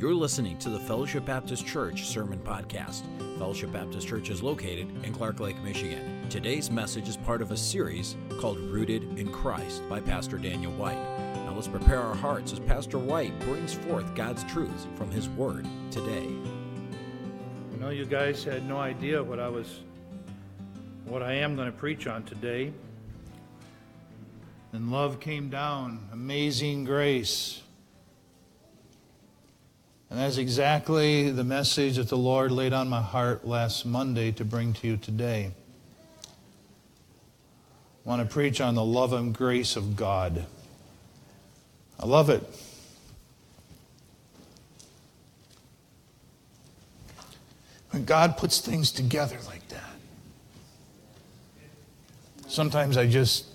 You're listening to the Fellowship Baptist Church Sermon Podcast. Fellowship Baptist Church is located in Clark Lake, Michigan. Today's message is part of a series called Rooted in Christ by Pastor Daniel White. Now let's prepare our hearts as Pastor White brings forth God's truths from his word today. I know you guys had no idea what I was what I am going to preach on today. And love came down, amazing grace. And that's exactly the message that the Lord laid on my heart last Monday to bring to you today. I want to preach on the love and grace of God. I love it. When God puts things together like that, sometimes I just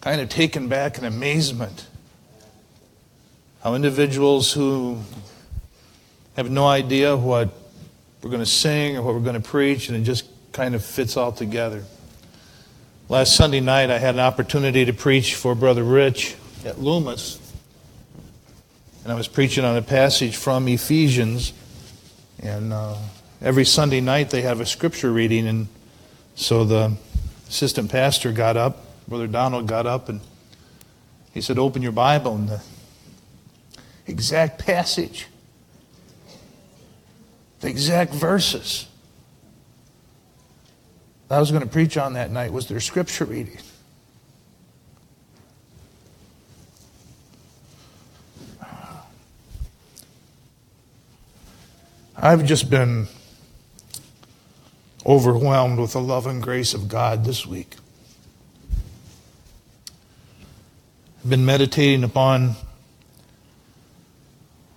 kind of taken back in amazement how individuals who have no idea what we're going to sing or what we're going to preach, and it just kind of fits all together. Last Sunday night, I had an opportunity to preach for Brother Rich at Loomis, and I was preaching on a passage from Ephesians. And uh, every Sunday night, they have a scripture reading, and so the assistant pastor got up, Brother Donald got up, and he said, Open your Bible. And the exact passage, the exact verses I was going to preach on that night was their scripture reading. I've just been overwhelmed with the love and grace of God this week. I've been meditating upon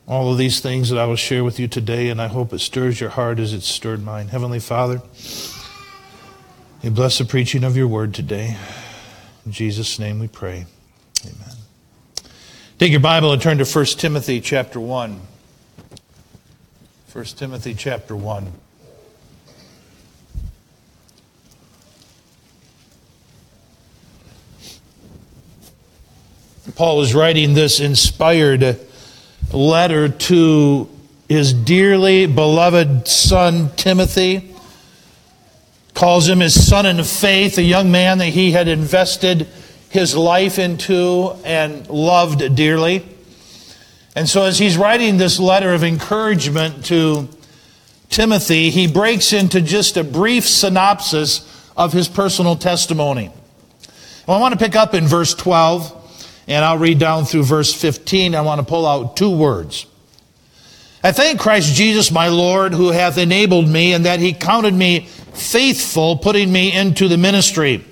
all of these things that I will share with you today, and I hope it stirs your heart as it stirred mine. Heavenly Father, you bless the preaching of your word today. In Jesus' name we pray. Amen. Take your Bible and turn to 1 Timothy chapter 1. 1 Timothy chapter 1. Paul is writing this inspired letter to his dearly beloved son Timothy. Calls him his son in faith, a young man that he had invested his life into and loved dearly. And so, as he's writing this letter of encouragement to Timothy, he breaks into just a brief synopsis of his personal testimony. Well, I want to pick up in verse 12 and I'll read down through verse 15. I want to pull out two words. I thank Christ Jesus, my Lord, who hath enabled me, and that he counted me faithful, putting me into the ministry,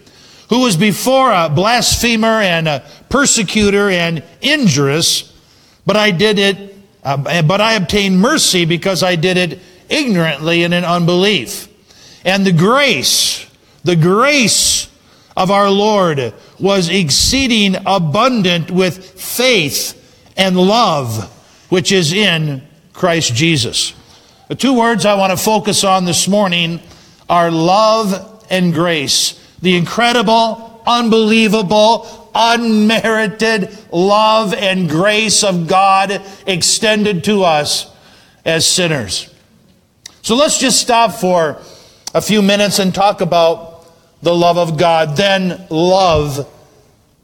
who was before a blasphemer and a persecutor and injurious, but I did it, uh, but I obtained mercy because I did it ignorantly and in unbelief. And the grace, the grace of our Lord was exceeding abundant with faith and love, which is in Christ Jesus. The two words I want to focus on this morning are love and grace. The incredible, unbelievable, unmerited love and grace of God extended to us as sinners. So let's just stop for a few minutes and talk about the love of God. Then love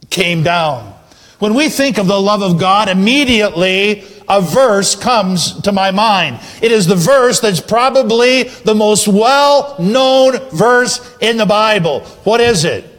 came down. When we think of the love of God, immediately a verse comes to my mind. It is the verse that's probably the most well known verse in the Bible. What is it?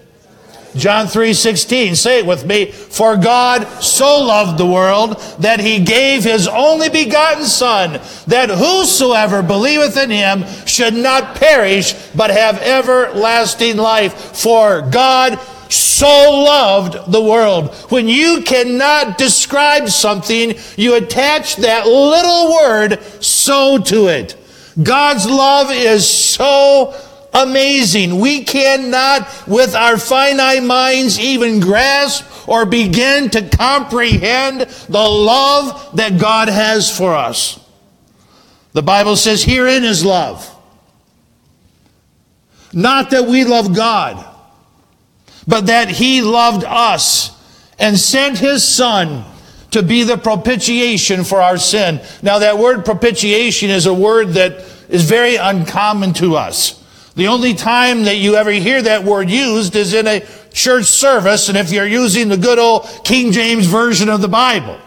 John 3:16 say it with me for God so loved the world that he gave his only begotten son that whosoever believeth in him should not perish but have everlasting life for God so loved the world. When you cannot describe something, you attach that little word so to it. God's love is so amazing. We cannot, with our finite minds, even grasp or begin to comprehend the love that God has for us. The Bible says, herein is love. Not that we love God, but that He loved us and sent His Son to be the propitiation for our sin. Now, that word propitiation is a word that is very uncommon to us. The only time that you ever hear that word used is in a church service, and if you're using the good old King James Version of the Bible.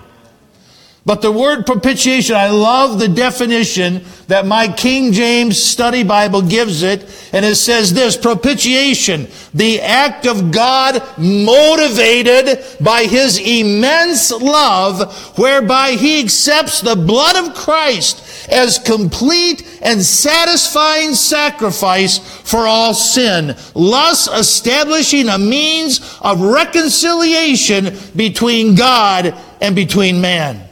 But the word propitiation, I love the definition that my King James Study Bible gives it, and it says this, propitiation, the act of God motivated by His immense love, whereby He accepts the blood of Christ as complete and satisfying sacrifice for all sin, thus establishing a means of reconciliation between God and between man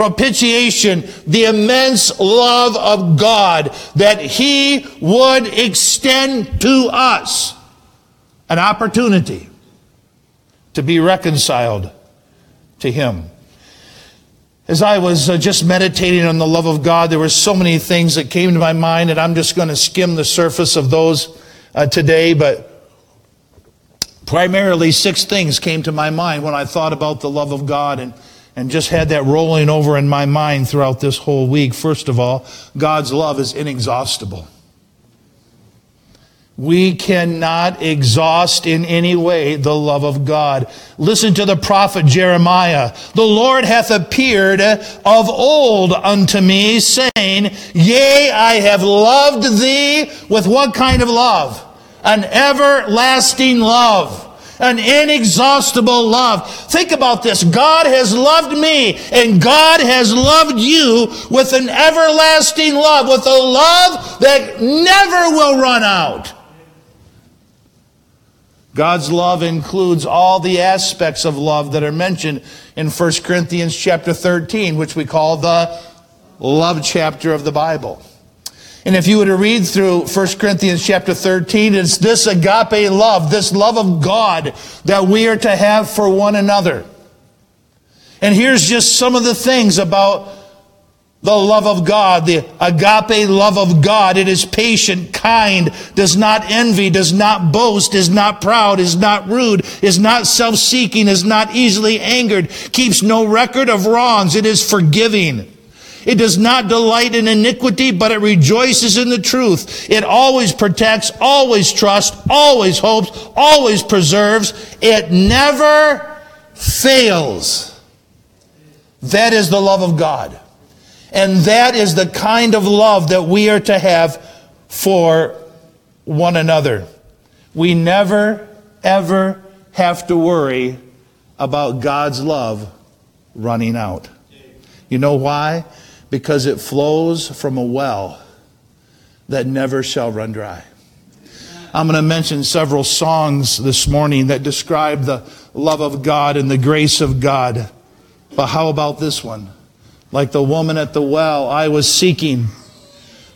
propitiation, the immense love of God that He would extend to us an opportunity to be reconciled to Him. As I was uh, just meditating on the love of God, there were so many things that came to my mind, and I'm just going to skim the surface of those uh, today, but primarily six things came to my mind when I thought about the love of God. And and just had that rolling over in my mind throughout this whole week. First of all, God's love is inexhaustible. We cannot exhaust in any way the love of God. Listen to the prophet Jeremiah. The Lord hath appeared of old unto me, saying, Yea, I have loved thee with what kind of love? An everlasting love an inexhaustible love. Think about this. God has loved me and God has loved you with an everlasting love, with a love that never will run out. God's love includes all the aspects of love that are mentioned in 1 Corinthians chapter 13, which we call the love chapter of the Bible. And if you were to read through 1 Corinthians chapter 13, it's this agape love, this love of God that we are to have for one another. And here's just some of the things about the love of God, the agape love of God. It is patient, kind, does not envy, does not boast, is not proud, is not rude, is not self-seeking, is not easily angered, keeps no record of wrongs. It is forgiving. It does not delight in iniquity, but it rejoices in the truth. It always protects, always trusts, always hopes, always preserves. It never fails. That is the love of God. And that is the kind of love that we are to have for one another. We never, ever have to worry about God's love running out. You know why? Because it flows from a well that never shall run dry. I'm going to mention several songs this morning that describe the love of God and the grace of God. But how about this one? Like the woman at the well, I was seeking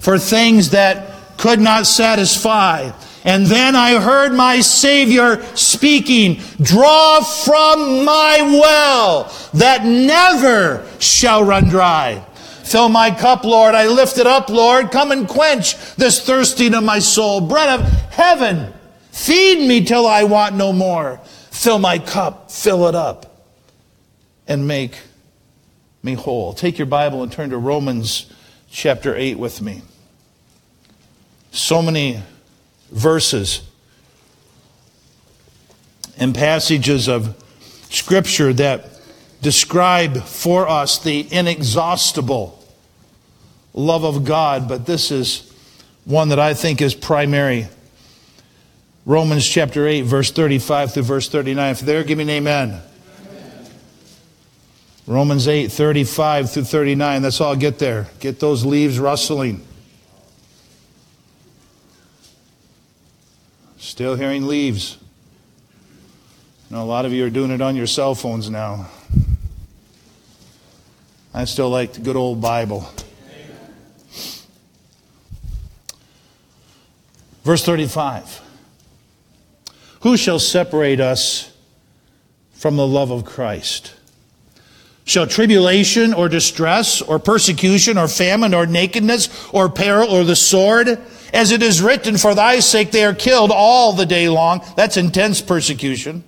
for things that could not satisfy. And then I heard my Savior speaking, draw from my well that never shall run dry. Fill my cup, Lord. I lift it up, Lord. Come and quench this thirsting of my soul. Bread of heaven, feed me till I want no more. Fill my cup, fill it up, and make me whole. Take your Bible and turn to Romans chapter 8 with me. So many verses and passages of Scripture that describe for us the inexhaustible love of God, but this is one that I think is primary. Romans chapter 8, verse 35 through verse 39. If there, give me an amen. amen. Romans 8, 35 through 39. That's all. Get there. Get those leaves rustling. Still hearing leaves. You know, a lot of you are doing it on your cell phones now. I still like the good old Bible. Verse 35 Who shall separate us from the love of Christ? Shall tribulation or distress or persecution or famine or nakedness or peril or the sword? As it is written, For thy sake they are killed all the day long. That's intense persecution.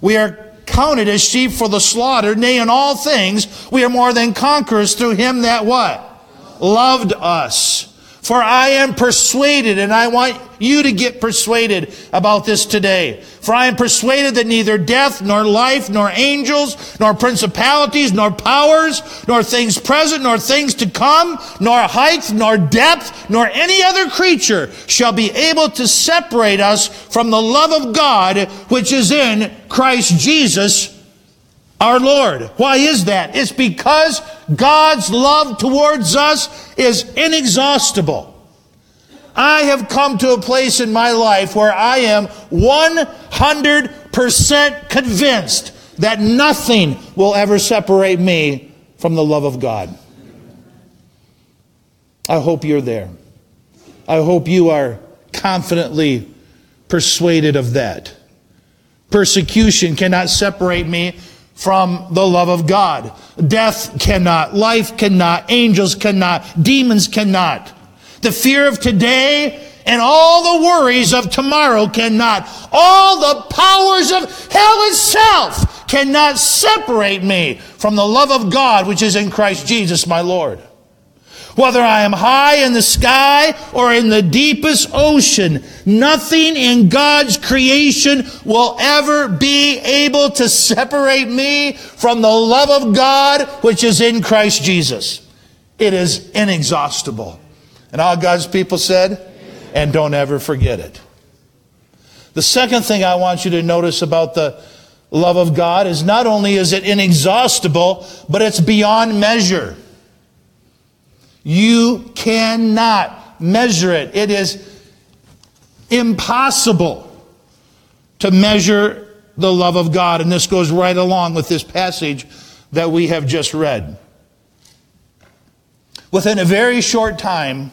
We are counted as sheep for the slaughter. Nay, in all things, we are more than conquerors through him that what? Loved us. For I am persuaded, and I want you to get persuaded about this today. For I am persuaded that neither death, nor life, nor angels, nor principalities, nor powers, nor things present, nor things to come, nor height, nor depth, nor any other creature shall be able to separate us from the love of God which is in Christ Jesus our Lord. Why is that? It's because God's love towards us is inexhaustible. I have come to a place in my life where I am 100% convinced that nothing will ever separate me from the love of God. I hope you're there. I hope you are confidently persuaded of that. Persecution cannot separate me from the love of God. Death cannot, life cannot, angels cannot, demons cannot. The fear of today and all the worries of tomorrow cannot. All the powers of hell itself cannot separate me from the love of God which is in Christ Jesus my Lord. Whether I am high in the sky or in the deepest ocean, nothing in God's creation will ever be able to separate me from the love of God which is in Christ Jesus. It is inexhaustible. And all God's people said, and don't ever forget it. The second thing I want you to notice about the love of God is not only is it inexhaustible, but it's beyond measure. You cannot measure it. It is impossible to measure the love of God. And this goes right along with this passage that we have just read. Within a very short time,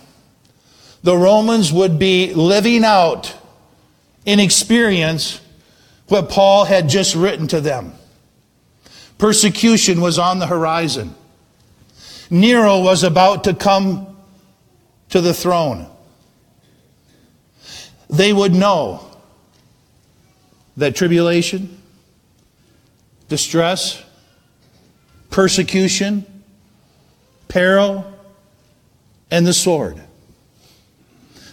the Romans would be living out in experience what Paul had just written to them. Persecution was on the horizon. Nero was about to come to the throne. They would know that tribulation, distress, persecution, peril, and the sword.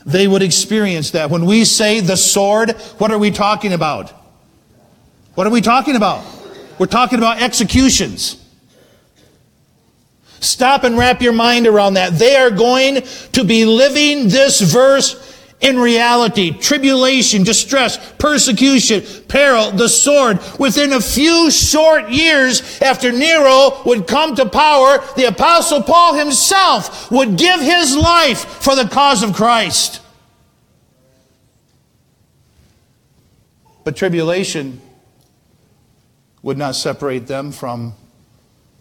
They would experience that. When we say the sword, what are we talking about? What are we talking about? We're talking about executions. Stop and wrap your mind around that. They are going to be living this verse in reality. Tribulation, distress, persecution, peril, the sword. Within a few short years after Nero would come to power, the apostle Paul himself would give his life for the cause of Christ. But tribulation would not separate them from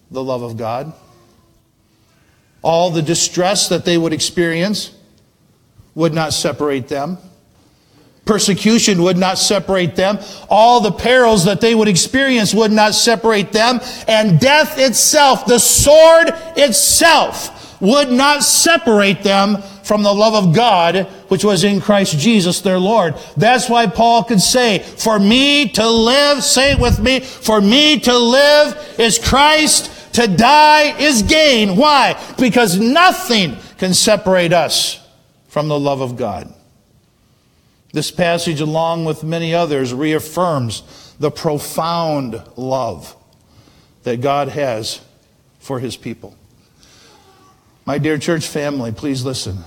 the love of God all the distress that they would experience would not separate them. Persecution would not separate them. All the perils that they would experience would not separate them. And death itself, the sword itself, would not separate them from the love of God, which was in Christ Jesus their Lord. That's why Paul could say, for me to live, say it with me, for me to live is Christ to die is gain. Why? Because nothing can separate us from the love of God. This passage, along with many others, reaffirms the profound love that God has for his people. My dear church family, please listen.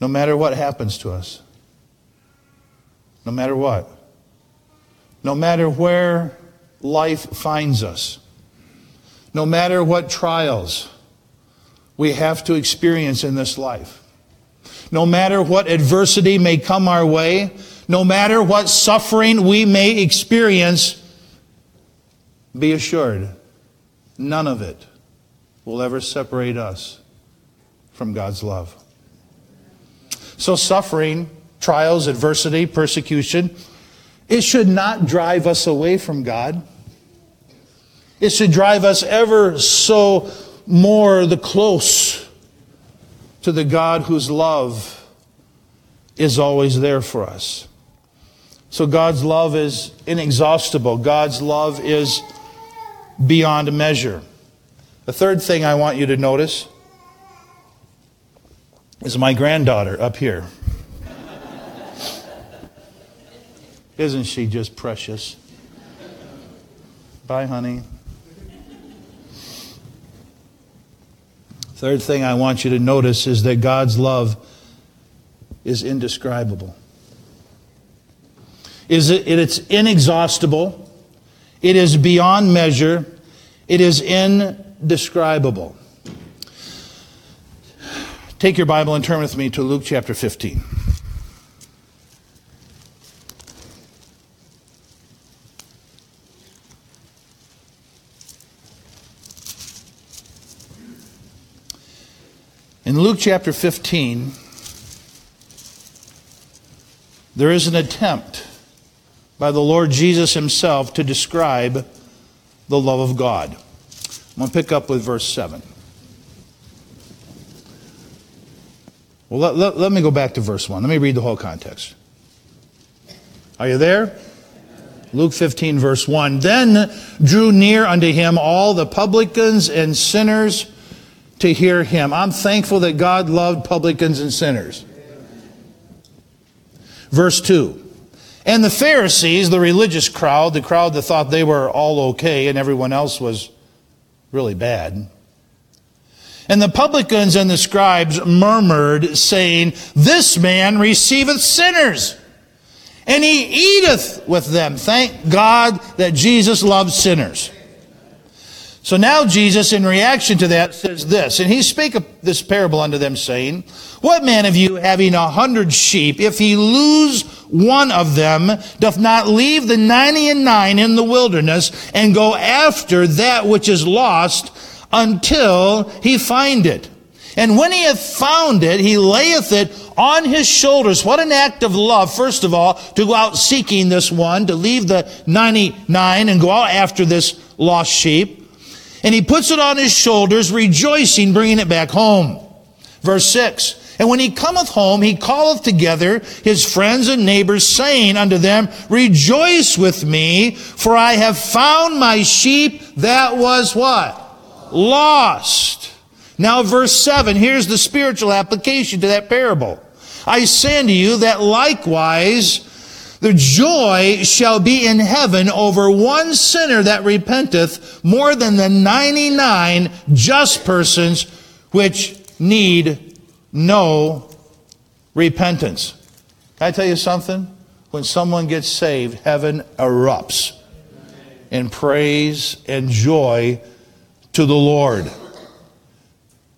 No matter what happens to us, no matter what, no matter where life finds us, no matter what trials we have to experience in this life, no matter what adversity may come our way, no matter what suffering we may experience, be assured, none of it will ever separate us from God's love. So, suffering, trials, adversity, persecution, it should not drive us away from God. It should drive us ever so more the close to the God whose love is always there for us. So God's love is inexhaustible. God's love is beyond measure. The third thing I want you to notice is my granddaughter up here. Isn't she just precious? Bye, honey. Third thing I want you to notice is that God's love is indescribable. Is it, it's inexhaustible. It is beyond measure. It is indescribable. Take your Bible and turn with me to Luke chapter 15. In Luke chapter 15, there is an attempt by the Lord Jesus himself to describe the love of God. I'm going to pick up with verse 7. Well, let, let, let, me go back to verse 1. Let me read the whole context. Are you there? Luke 15, verse 1. Then drew near unto him all the publicans and sinners to hear him. I'm thankful that God loved publicans and sinners. Verse 2. And the Pharisees, the religious crowd, the crowd that thought they were all okay and everyone else was really bad. And the publicans and the scribes murmured, saying, This man receiveth sinners, and he eateth with them. Thank God that Jesus loves sinners. So now Jesus, in reaction to that, says this, and he spake this parable unto them, saying, What man of you, having a hundred sheep, if he lose one of them, doth not leave the ninety and nine in the wilderness, and go after that which is lost, until he find it? And when he hath found it, he layeth it on his shoulders. What an act of love, first of all, to go out seeking this one, to leave the 99 and go out after this lost sheep. And he puts it on his shoulders, rejoicing, bringing it back home. Verse 6. And when he cometh home, he calleth together his friends and neighbors, saying unto them, Rejoice with me, for I have found my sheep that was what? Lost. Now verse 7, here's the spiritual application to that parable. I say unto you that likewise the joy shall be in heaven over one sinner that repenteth more than the 99 just persons which need no repentance. Can I tell you something? When someone gets saved, heaven erupts in praise and joy to the Lord.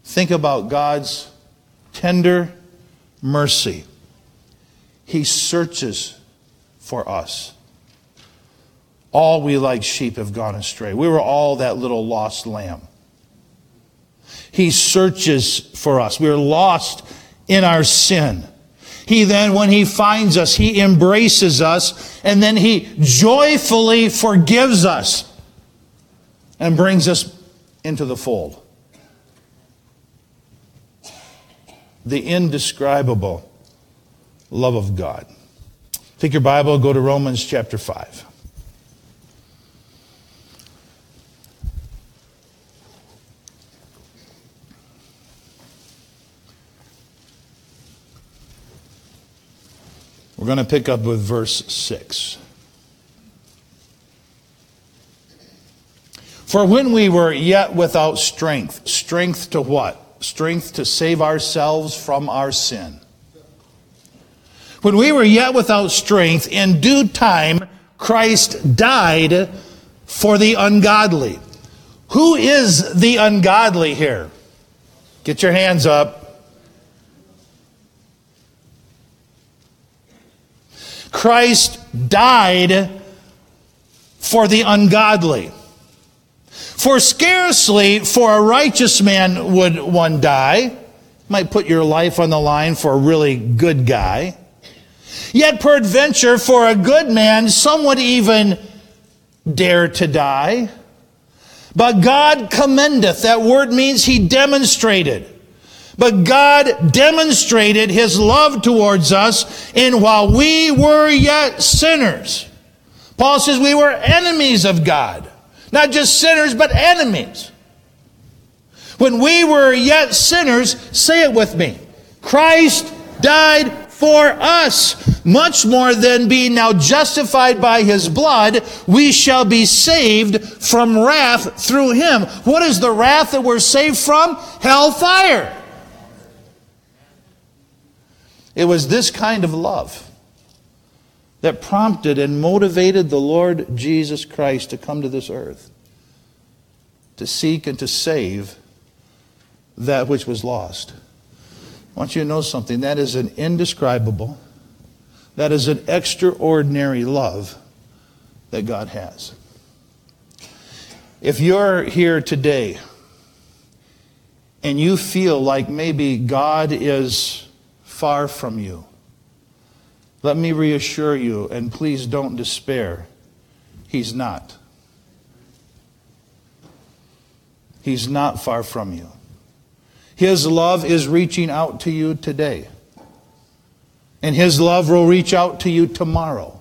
Think about God's tender mercy. He searches for us. All we like sheep have gone astray. We were all that little lost lamb. He searches for us. We're lost in our sin. He then, when He finds us, He embraces us, and then He joyfully forgives us and brings us into the fold. The indescribable love of God. Take your Bible, go to Romans chapter 5. We're going to pick up with verse 6. For when we were yet without strength, strength to what? Strength to save ourselves from our sin. When we were yet without strength, in due time, Christ died for the ungodly. Who is the ungodly here? Get your hands up. Christ died for the ungodly. For scarcely for a righteous man would one die. Might put your life on the line for a really good guy. Yet peradventure for a good man, some would even dare to die. But God commendeth. That word means he demonstrated. But God demonstrated his love towards us in while we were yet sinners. Paul says we were enemies of God. Not just sinners, but enemies. When we were yet sinners, say it with me. Christ died for us. Much more than being now justified by his blood, we shall be saved from wrath through him. What is the wrath that we're saved from? Hellfire. It was this kind of love that prompted and motivated the Lord Jesus Christ to come to this earth to seek and to save that which was lost. I want you to know something. That is an indescribable, that is an extraordinary love that God has. If you're here today and you feel like maybe God is far from you, let me reassure you, and please don't despair. He's not. He's not far from you. His love is reaching out to you today. And His love will reach out to you tomorrow.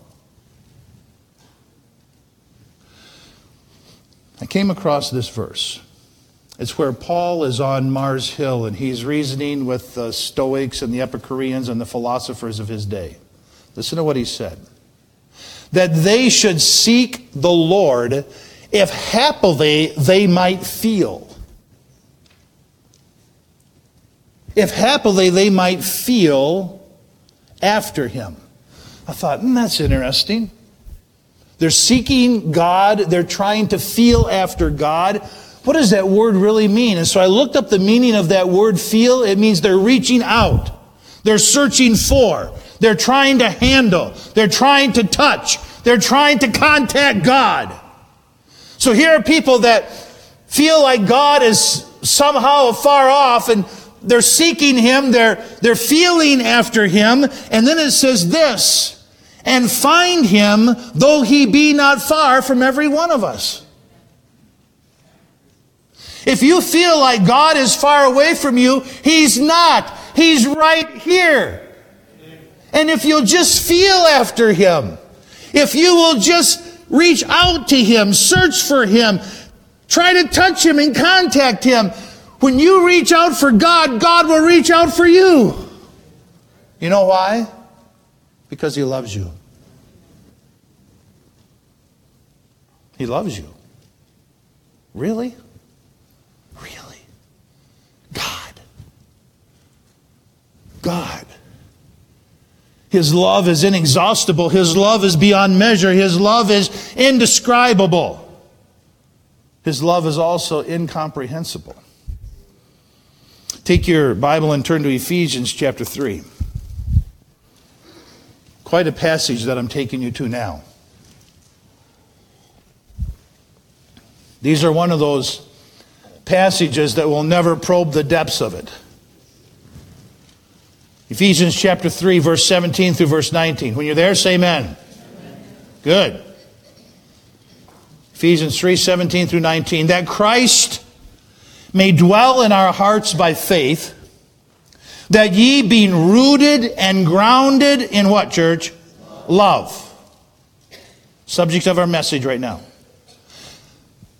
I came across this verse. It's where Paul is on Mars Hill and he's reasoning with the Stoics and the Epicureans and the philosophers of his day. Listen to what he said. That they should seek the Lord if happily they might feel. If happily they might feel after him. I thought, mm, that's interesting. They're seeking God, they're trying to feel after God. What does that word really mean? And so I looked up the meaning of that word feel. It means they're reaching out, they're searching for, they're trying to handle, they're trying to touch, they're trying to contact God. So here are people that feel like God is somehow far off and they're seeking Him, they're, they're feeling after Him. And then it says this, and find Him though He be not far from every one of us. If you feel like God is far away from you, He's not. He's right here. And if you'll just feel after Him, if you will just Reach out to Him, search for Him, try to touch Him and contact Him. When you reach out for God, God will reach out for you. You know why? Because He loves you. He loves you. Really? Really? God. God. His love is inexhaustible. His love is beyond measure. His love is indescribable. His love is also incomprehensible. Take your Bible and turn to Ephesians chapter 3. Quite a passage that I'm taking you to now. These are one of those passages that will never probe the depths of it. Ephesians chapter 3, verse 17 through verse 19. When you're there, say amen. amen. Good. Ephesians 3, 17 through 19. That Christ may dwell in our hearts by faith, that ye being rooted and grounded in what, church? Love. Subject of our message right now.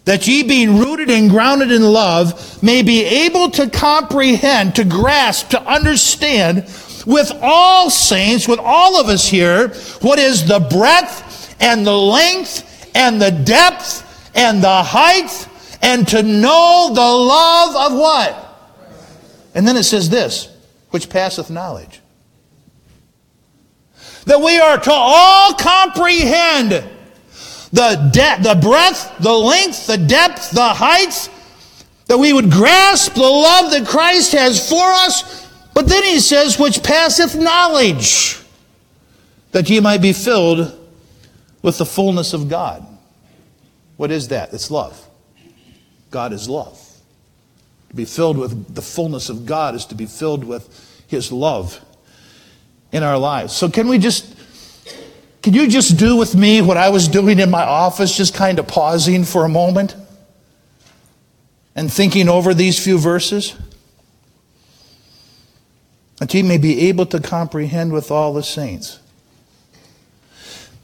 That ye being rooted and grounded in love may be able to comprehend, to grasp, to understand with all saints, with all of us here, what is the breadth and the length and the depth and the height and to know the love of what? And then it says this, which passeth knowledge. That we are to all comprehend the depth, the breadth, the length, the depth, the heights, that we would grasp the love that Christ has for us but then he says, which passeth knowledge, that ye might be filled with the fullness of God. What is that? It's love. God is love. To be filled with the fullness of God is to be filled with his love in our lives. So can we just can you just do with me what I was doing in my office, just kind of pausing for a moment and thinking over these few verses? that ye may be able to comprehend with all the saints.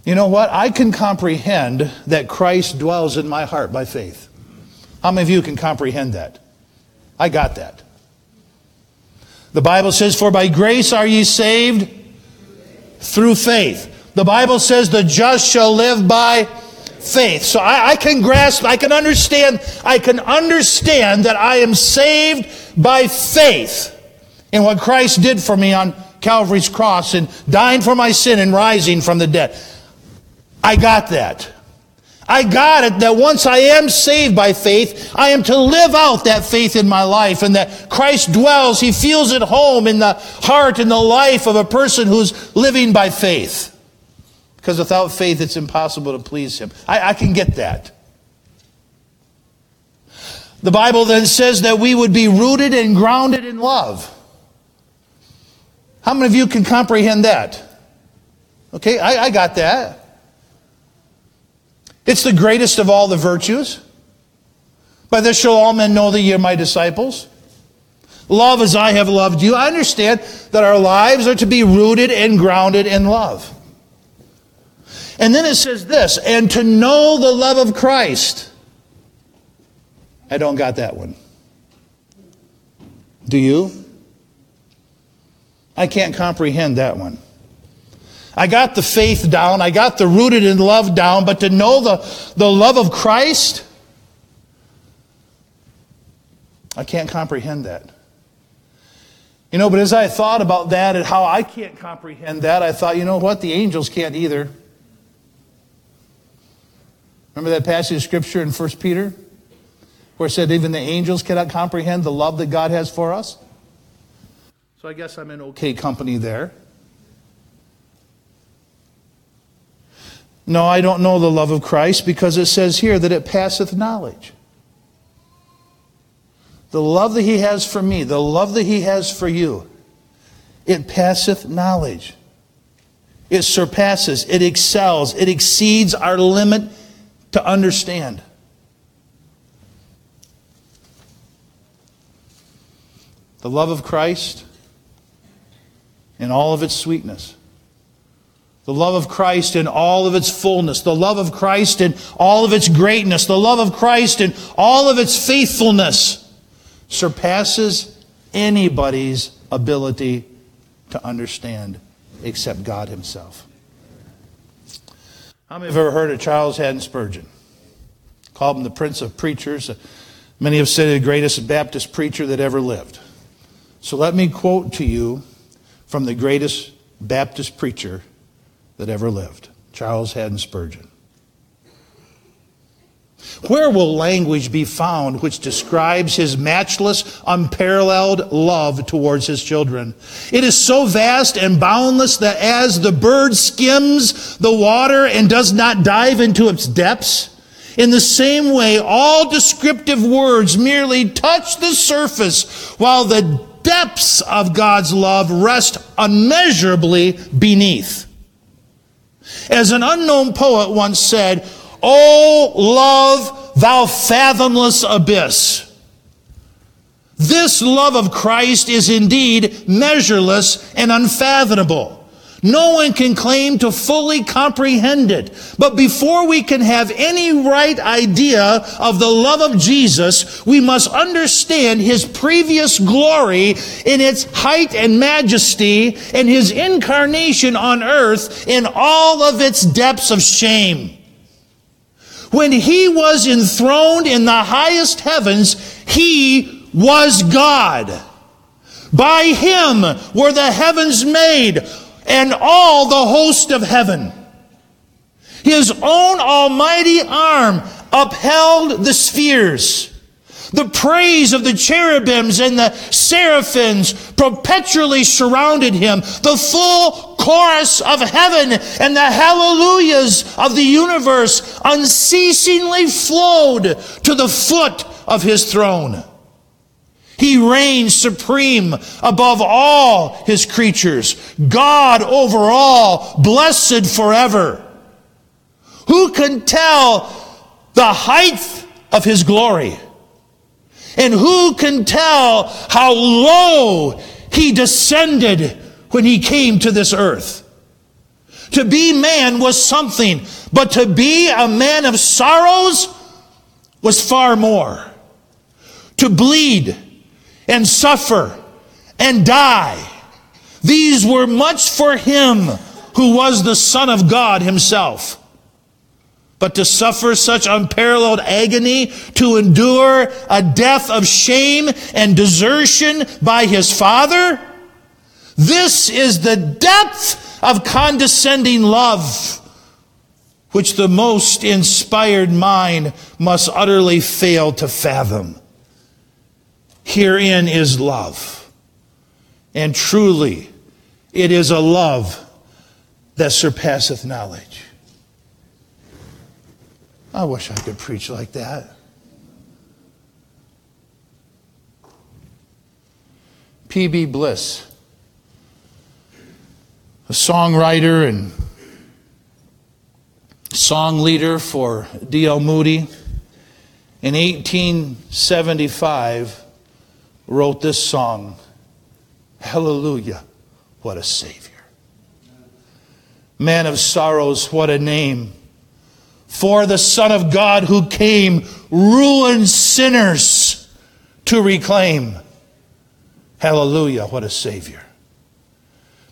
You know what? I can comprehend that Christ dwells in my heart by faith. How many of you can comprehend that? I got that. The Bible says, For by grace are ye saved through faith. The Bible says, The just shall live by faith. So I, I, can grasp, I can understand, I can understand that I am saved by faith in what Christ did for me on Calvary's cross and dying for my sin and rising from the dead. I got that. I got it that once I am saved by faith, I am to live out that faith in my life and that Christ dwells, He feels at home in the heart and the life of a person who's living by faith. Because without faith, it's impossible to please Him. I, I can get that. The Bible then says that we would be rooted and grounded in love. How many of you can comprehend that? Okay, I, I got that. It's the greatest of all the virtues. By this shall all men know that ye are my disciples. Love as I have loved you. I understand that our lives are to be rooted and grounded in love. And then it says this, and to know the love of Christ. I don't got that one. Do you? I can't comprehend that one. I got the faith down. I got the rooted in love down, but to know the, the love of Christ, I can't comprehend that. You know, but as I thought about that and how I can't comprehend that, I thought, you know what? The angels can't either. Remember that passage of scripture in 1 Peter? Where it said even the angels cannot comprehend the love that God has for us? So I guess I'm in okay company there. No, I don't know the love of Christ because it says here that it passeth knowledge. The love that He has for me, the love that He has for you, it passeth knowledge. It surpasses, it excels, it exceeds our limit to understand. The love of Christ in all of its sweetness the love of Christ in all of its fullness. The love of Christ in all of its greatness. The love of Christ in all of its faithfulness surpasses anybody's ability to understand except God Himself. How many have ever heard of Charles Haddon Spurgeon? Called him the Prince of Preachers. Many have said the greatest Baptist preacher that ever lived. So let me quote to you from the greatest Baptist preacher that ever lived Charles Haddon Spurgeon. Where will language be found which describes his matchless, unparalleled love towards his children? It is so vast and boundless that as the bird skims the water and does not dive into its depths, in the same way, all descriptive words merely touch the surface while the depths of God's love rest unmeasurably beneath. As an unknown poet once said, Oh, love, thou fathomless abyss. This love of Christ is indeed measureless and unfathomable. No one can claim to fully comprehend it. But before we can have any right idea of the love of Jesus, we must understand his previous glory in its height and majesty and his incarnation on earth in all of its depths of shame. When he was enthroned in the highest heavens, he was God. By him were the heavens made and all the host of heaven. His own almighty arm upheld the spheres. The praise of the cherubims and the seraphims perpetually surrounded him. The full chorus of heaven and the hallelujahs of the universe unceasingly flowed to the foot of his throne. He reigns supreme above all his creatures. God over all, blessed forever. Who can tell the height of his glory? And who can tell how low he descended when he came to this earth. To be man was something, but to be a man of sorrows was far more. To bleed and suffer and die, these were much for him who was the Son of God himself. But to suffer such unparalleled agony, to endure a death of shame and desertion by his Father, this is the depth of condescending love which the most inspired mind must utterly fail to fathom. Herein is love. And truly, it is a love that surpasseth knowledge. I wish I could preach like that. P.B. Bliss, a songwriter and song leader for D.L. Moody, in 1875 wrote this song Hallelujah, what a Savior. Man of sorrows, what a name for the Son of God who came, ruined sinners to reclaim. Hallelujah, what a Savior.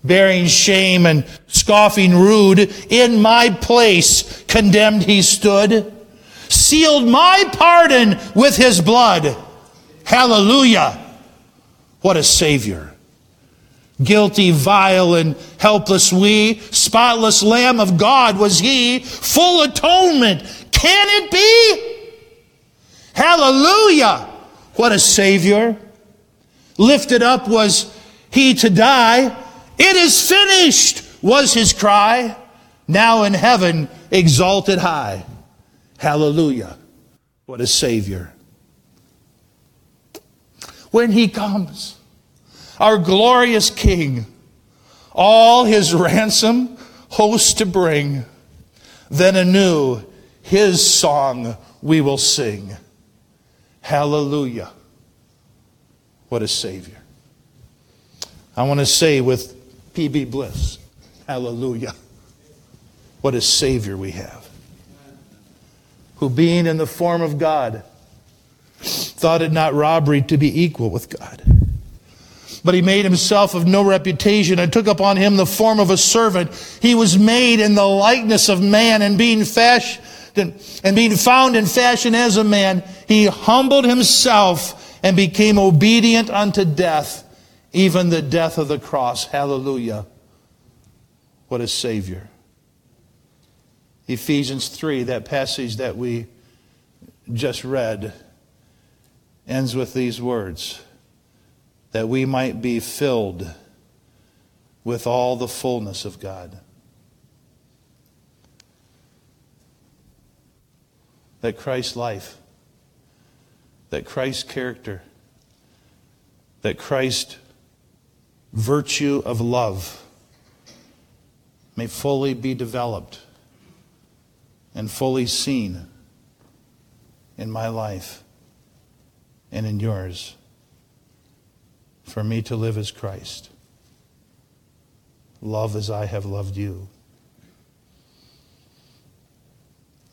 Bearing shame and scoffing rude, in my place condemned he stood, sealed my pardon with his blood. Hallelujah, what a Savior guilty, vile, and helpless we. Spotless Lamb of God was he, full atonement. Can it be? Hallelujah! What a Savior. Lifted up was he to die. It is finished, was his cry. Now in heaven, exalted high. Hallelujah. What a Savior. When he comes, our glorious King, all his ransom host to bring. Then anew his song we will sing. Hallelujah. What a Savior. I want to say with P.B. Bliss, Hallelujah. What a Savior we have. Who, being in the form of God, thought it not robbery to be equal with God but he made himself of no reputation and took upon him the form of a servant. He was made in the likeness of man and being fashioned and being found in fashion as a man, he humbled himself and became obedient unto death, even the death of the cross. Hallelujah. What a Savior. Ephesians 3, that passage that we just read, ends with these words that we might be filled with all the fullness of God. That Christ's life, that Christ's character, that Christ's virtue of love may fully be developed and fully seen in my life and in yours. For me to live as Christ. Love as I have loved you.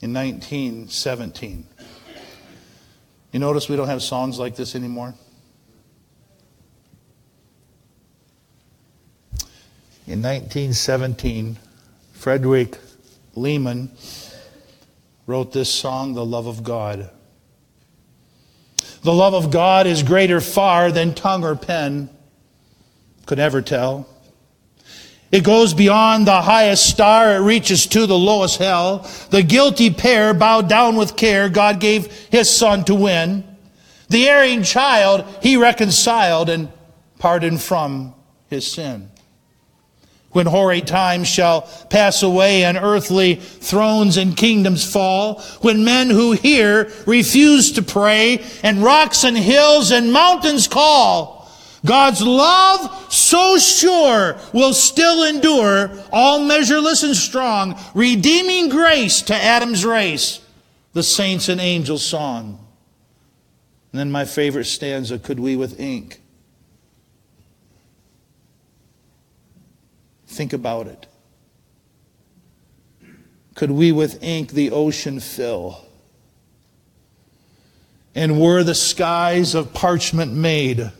In 1917, you notice we don't have songs like this anymore? In 1917, Frederick Lehman wrote this song, The Love of God. The love of God is greater far than tongue or pen could ever tell. It goes beyond the highest star, it reaches to the lowest hell. The guilty pair bowed down with care God gave his son to win. The erring child he reconciled and pardoned from his sin when hoary times shall pass away and earthly thrones and kingdoms fall, when men who hear refuse to pray, and rocks and hills and mountains call, God's love so sure will still endure, all measureless and strong, redeeming grace to Adam's race, the saints and angels' song. And then my favorite stanza, could we with ink Think about it. Could we with ink the ocean fill? And were the skies of parchment made?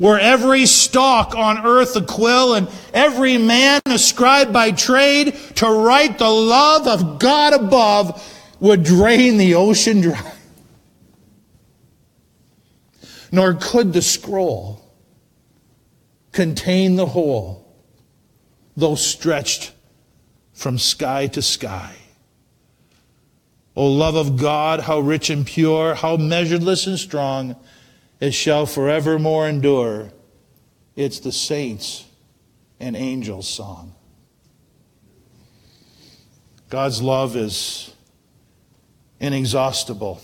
Were every stalk on earth a quill and every man ascribed by trade to write the love of God above would drain the ocean dry? Nor could the scroll contain the whole, though stretched from sky to sky. O love of God, how rich and pure, how measureless and strong, it shall forevermore endure. It's the saints' and angels' song. God's love is inexhaustible.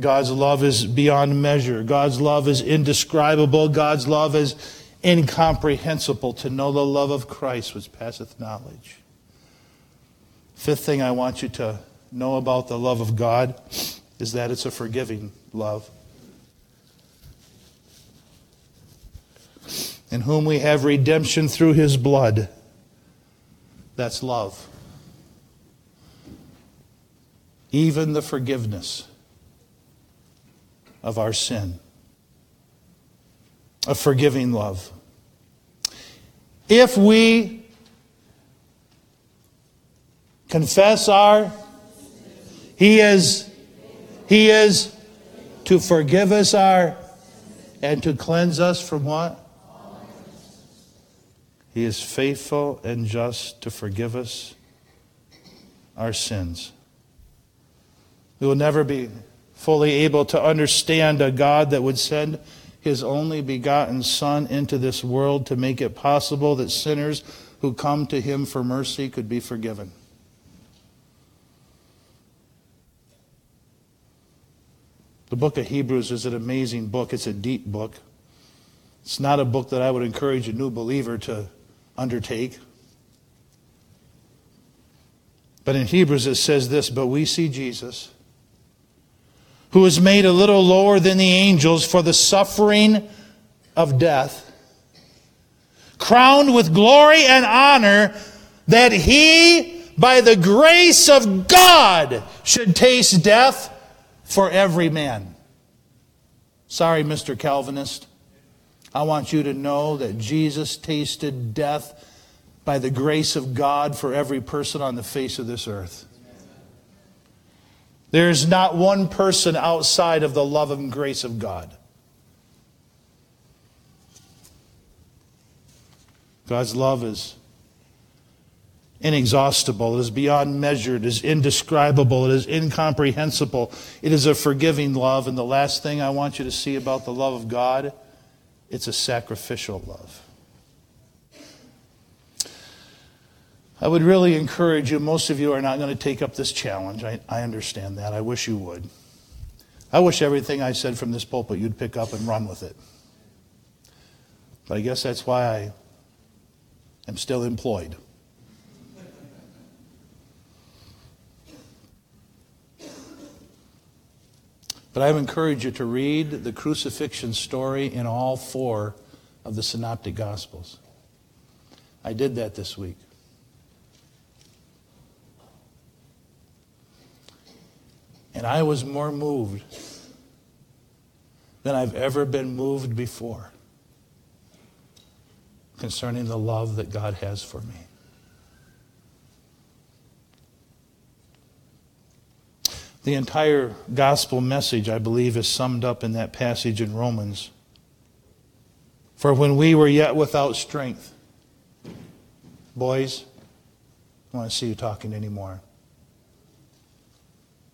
God's love is beyond measure. God's love is indescribable. God's love is incomprehensible. To know the love of Christ which passeth knowledge. Fifth thing I want you to know about the love of God is that it's a forgiving love. In whom we have redemption through his blood. That's love. Even the forgiveness of our sin. A forgiving love. If we confess our he is, He is to forgive us our and to cleanse us from what? He is faithful and just to forgive us our sins. We will never be fully able to understand a God that would send his only begotten Son into this world to make it possible that sinners who come to him for mercy could be forgiven. The book of Hebrews is an amazing book. It's a deep book. It's not a book that I would encourage a new believer to undertake. But in Hebrews it says this But we see Jesus, who was made a little lower than the angels for the suffering of death, crowned with glory and honor, that he, by the grace of God, should taste death for every man. Sorry, Mr. Calvinist. I want you to know that Jesus tasted death by the grace of God for every person on the face of this earth. There is not one person outside of the love and grace of God. God's love is inexhaustible, it is beyond measure, it is indescribable, it is incomprehensible. It is a forgiving love. And the last thing I want you to see about the love of God, it's a sacrificial love. I would really encourage you, most of you are not going to take up this challenge. I, I understand that. I wish you would. I wish everything I said from this pulpit you'd pick up and run with it. But I guess that's why I am still employed. But I would encourage you to read the crucifixion story in all four of the Synoptic Gospels. I did that this week. And I was more moved than I've ever been moved before concerning the love that God has for me. The entire gospel message, I believe, is summed up in that passage in Romans. For when we were yet without strength, boys, I don't want to see you talking anymore.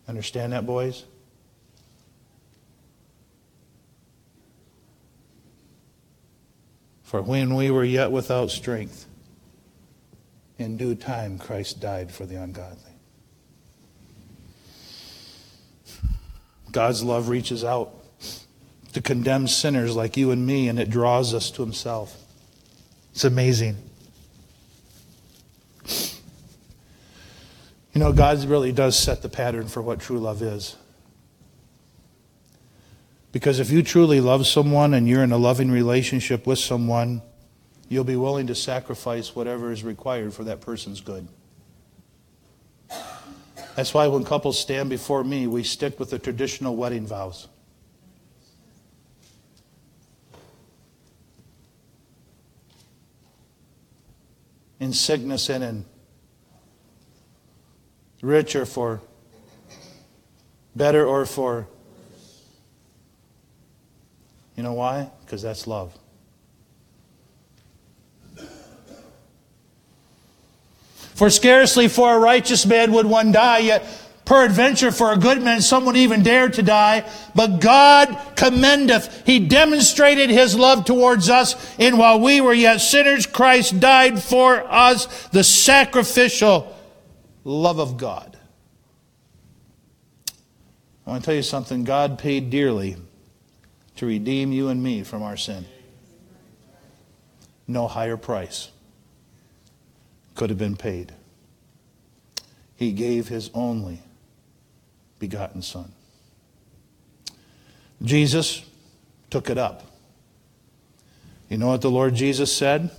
Understand that, boys? For when we were yet without strength, in due time Christ died for the ungodly. God's love reaches out to condemn sinners like you and me, and it draws us to Himself. It's amazing. You know, God really does set the pattern for what true love is. Because if you truly love someone and you're in a loving relationship with someone, you'll be willing to sacrifice whatever is required for that person's good. That's why when couples stand before me, we stick with the traditional wedding vows. In sickness and in rich or for better or for. You know why? Because that's love. For scarcely for a righteous man would one die, yet peradventure for a good man some would even dare to die. But God commendeth, He demonstrated His love towards us, and while we were yet sinners, Christ died for us, the sacrificial love of God. I want to tell you something. God paid dearly to redeem you and me from our sin. No higher price could have been paid. He gave his only begotten Son. Jesus took it up. You know what the Lord Jesus said?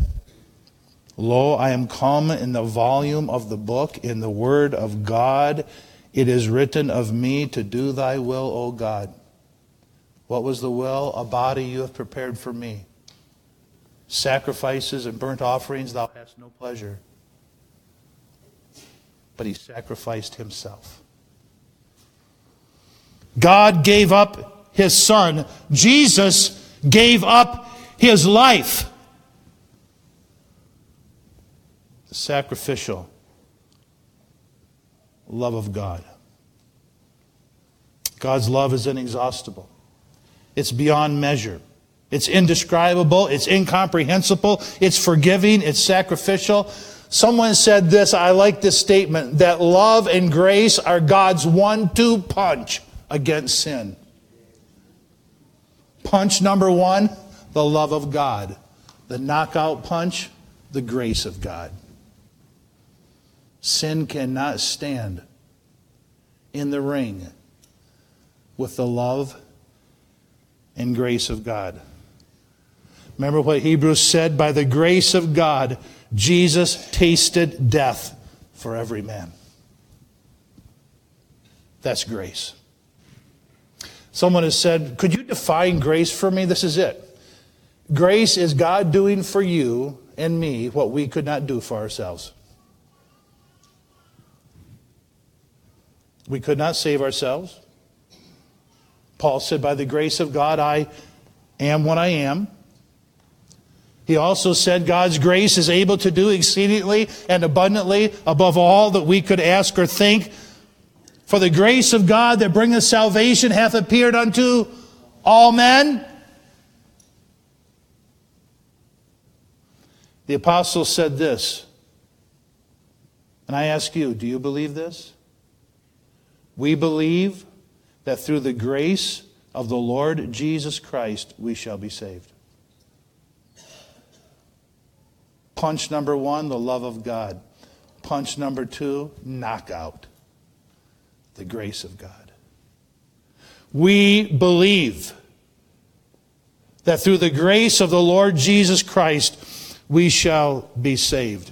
Lo, I am come in the volume of the book, in the word of God. It is written of me to do thy will, O God. What was the will? A body you have prepared for me. Sacrifices and burnt offerings thou hast no pleasure but he sacrificed himself. God gave up his son. Jesus gave up his life. Sacrificial love of God. God's love is inexhaustible. It's beyond measure. It's indescribable. It's incomprehensible. It's forgiving. It's sacrificial. Someone said this, I like this statement, that love and grace are God's one two punch against sin. Punch number one, the love of God. The knockout punch, the grace of God. Sin cannot stand in the ring with the love and grace of God. Remember what Hebrews said? By the grace of God, Jesus tasted death for every man. That's grace. Someone has said, Could you define grace for me? This is it. Grace is God doing for you and me what we could not do for ourselves. We could not save ourselves. Paul said, By the grace of God, I am what I am. He also said God's grace is able to do exceedingly and abundantly above all that we could ask or think. For the grace of God that bringeth salvation hath appeared unto all men. The apostle said this, and I ask you, do you believe this? We believe that through the grace of the Lord Jesus Christ we shall be saved. Punch number one, the love of God. Punch number two, knockout, the grace of God. We believe that through the grace of the Lord Jesus Christ, we shall be saved.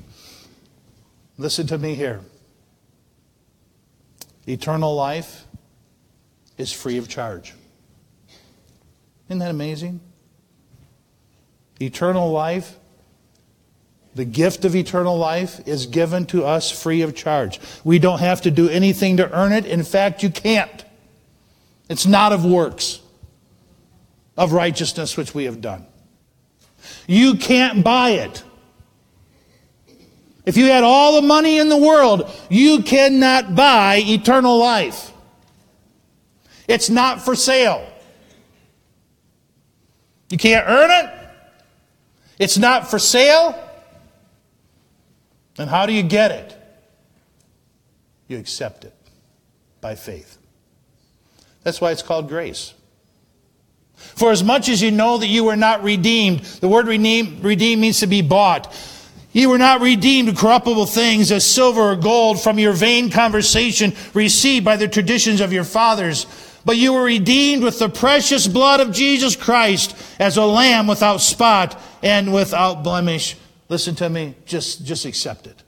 Listen to me here. Eternal life is free of charge. Isn't that amazing? Eternal life the gift of eternal life is given to us free of charge. We don't have to do anything to earn it. In fact, you can't. It's not of works of righteousness which we have done. You can't buy it. If you had all the money in the world, you cannot buy eternal life. It's not for sale. You can't earn it. It's not for sale. And how do you get it? You accept it by faith. That's why it's called grace. For as much as you know that you were not redeemed, the word redeem, means to be bought. You were not redeemed corruptible things as silver or gold from your vain conversation received by the traditions of your fathers but you were redeemed with the precious blood of Jesus Christ as a lamb without spot and without blemish. Listen to me, just, just accept it.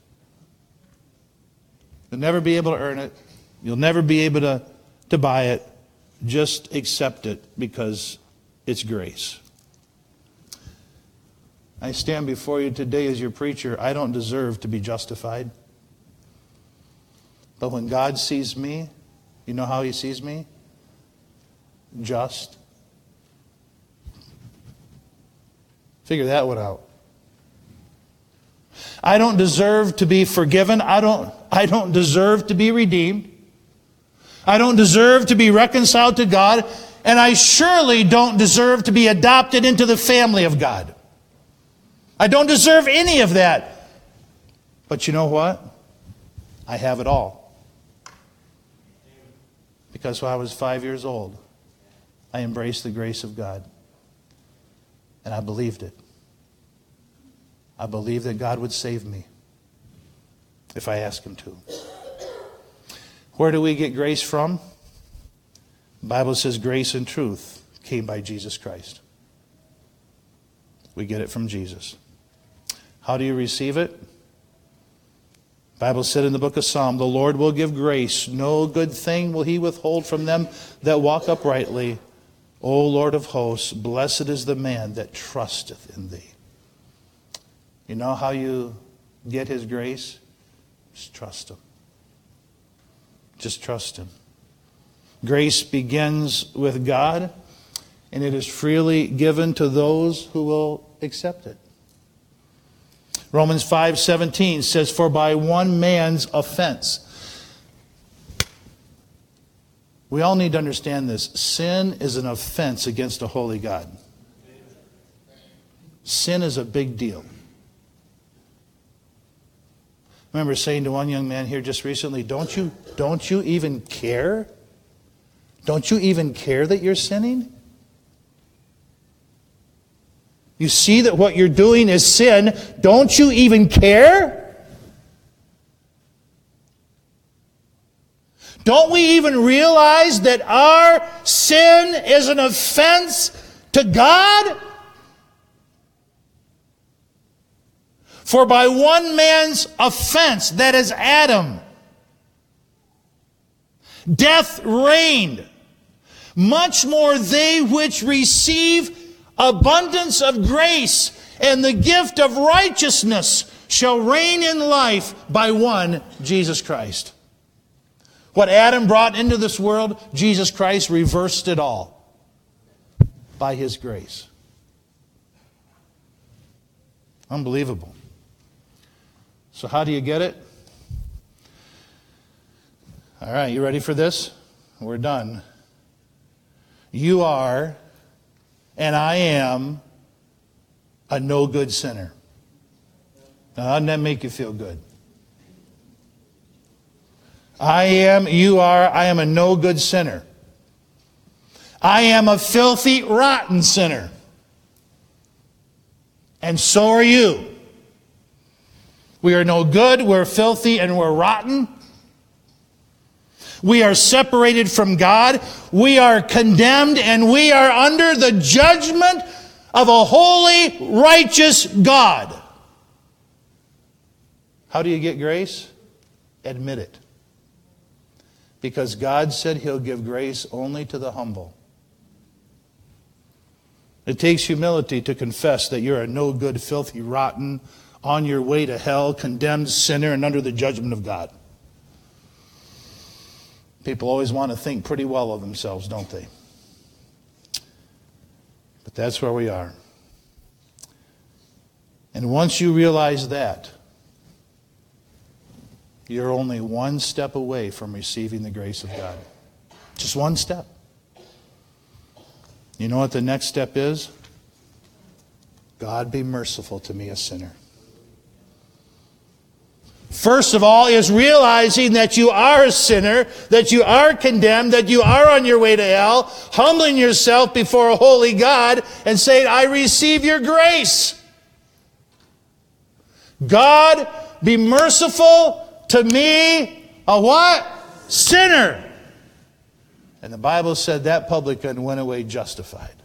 You'll never be able to earn it. You'll never be able to, to buy it. Just accept it because it's grace. I stand before you today as your preacher. I don't deserve to be justified. But when God sees me, you know how he sees me? Just. Figure that one out. I don't deserve to be forgiven. I don't, I don't deserve to be redeemed. I don't deserve to be reconciled to God. And I surely don't deserve to be adopted into the family of God. I don't deserve any of that. But you know what? I have it all. Because when I was five years old, I embraced the grace of God. And I believed it. I believed that God would save me if I asked Him to. Where do we get grace from? The Bible says grace and truth came by Jesus Christ. We get it from Jesus. How do you receive it? Bible said in the book of Psalm, the Lord will give grace. No good thing will he withhold from them that walk uprightly. O Lord of hosts, blessed is the man that trusteth in thee. You know how you get his grace? Just trust him. Just trust him. Grace begins with God, and it is freely given to those who will accept it. Romans 5:17 says for by one man's offense We all need to understand this. Sin is an offense against a holy God. Sin is a big deal. I remember saying to one young man here just recently, "Don't you don't you even care? Don't you even care that you're sinning?" You see that what you're doing is sin. Don't you even care? Don't we even realize that our sin is an offense to God? For by one man's offense, that is Adam, death reigned. Much more they which receive abundance of grace and the gift of righteousness shall reign in life by one, Jesus Christ. What Adam brought into this world, Jesus Christ reversed it all by his grace. Unbelievable. So, how do you get it? All right, you ready for this? We're done. You are and I am a no good sinner. Now, doesn't that make you feel good? I am, you are, I am a no good sinner. I am a filthy, rotten sinner. And so are you. We are no good, we're filthy, and we're rotten. We are separated from God. We are condemned and we are under the judgment of a holy, righteous God. How do you get grace? Admit it. Because God said He'll give grace only to the humble. It takes humility to confess that you're a no good, filthy, rotten, on your way to hell, condemned sinner, and under the judgment of God. People always want to think pretty well of themselves, don't they? But that's where we are. And once you realize that, you're only one step away from receiving the grace of God. Just one step. You know what the next step is? God be merciful to me, a sinner. First of all, is realizing that you are a sinner, that you are condemned, that you are on your way to hell, humbling yourself before a holy God and saying, I receive your grace. God, be merciful to me, a what? Sinner. And the Bible said that publican went away justified.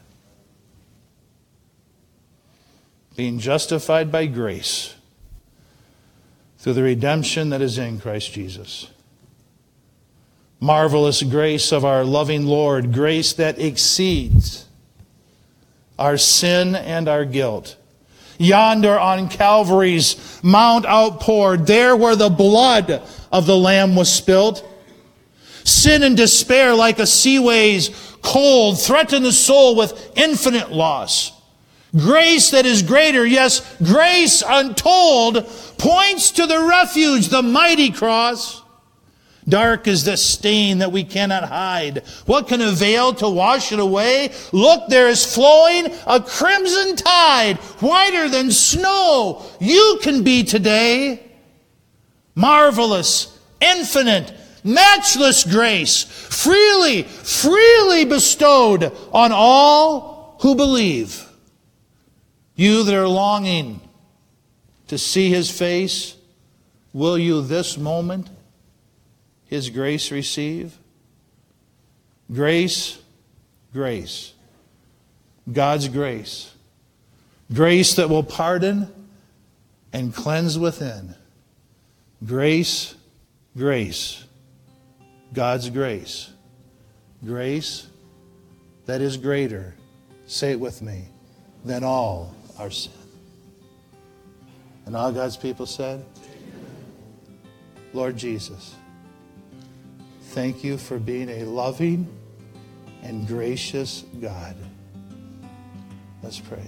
Being justified by grace through the redemption that is in Christ Jesus. Marvelous grace of our loving Lord, grace that exceeds our sin and our guilt. Yonder on Calvary's Mount outpoured, there where the blood of the Lamb was spilled. Sin and despair, like a seaway's cold, threaten the soul with infinite loss. Grace that is greater, yes, grace untold, points to the refuge, the mighty cross. Dark is the stain that we cannot hide. What can avail to wash it away? Look, there is flowing a crimson tide, whiter than snow. You can be today. Marvelous, infinite, matchless grace, freely, freely bestowed on all who believe. You that are longing to see his face, will you this moment his grace receive? Grace, grace. God's grace. Grace that will pardon and cleanse within. Grace, grace. God's grace. Grace that is greater, say it with me, than all our sin. And all God's people said, Lord Jesus, thank you for being a loving and gracious God. Let's pray.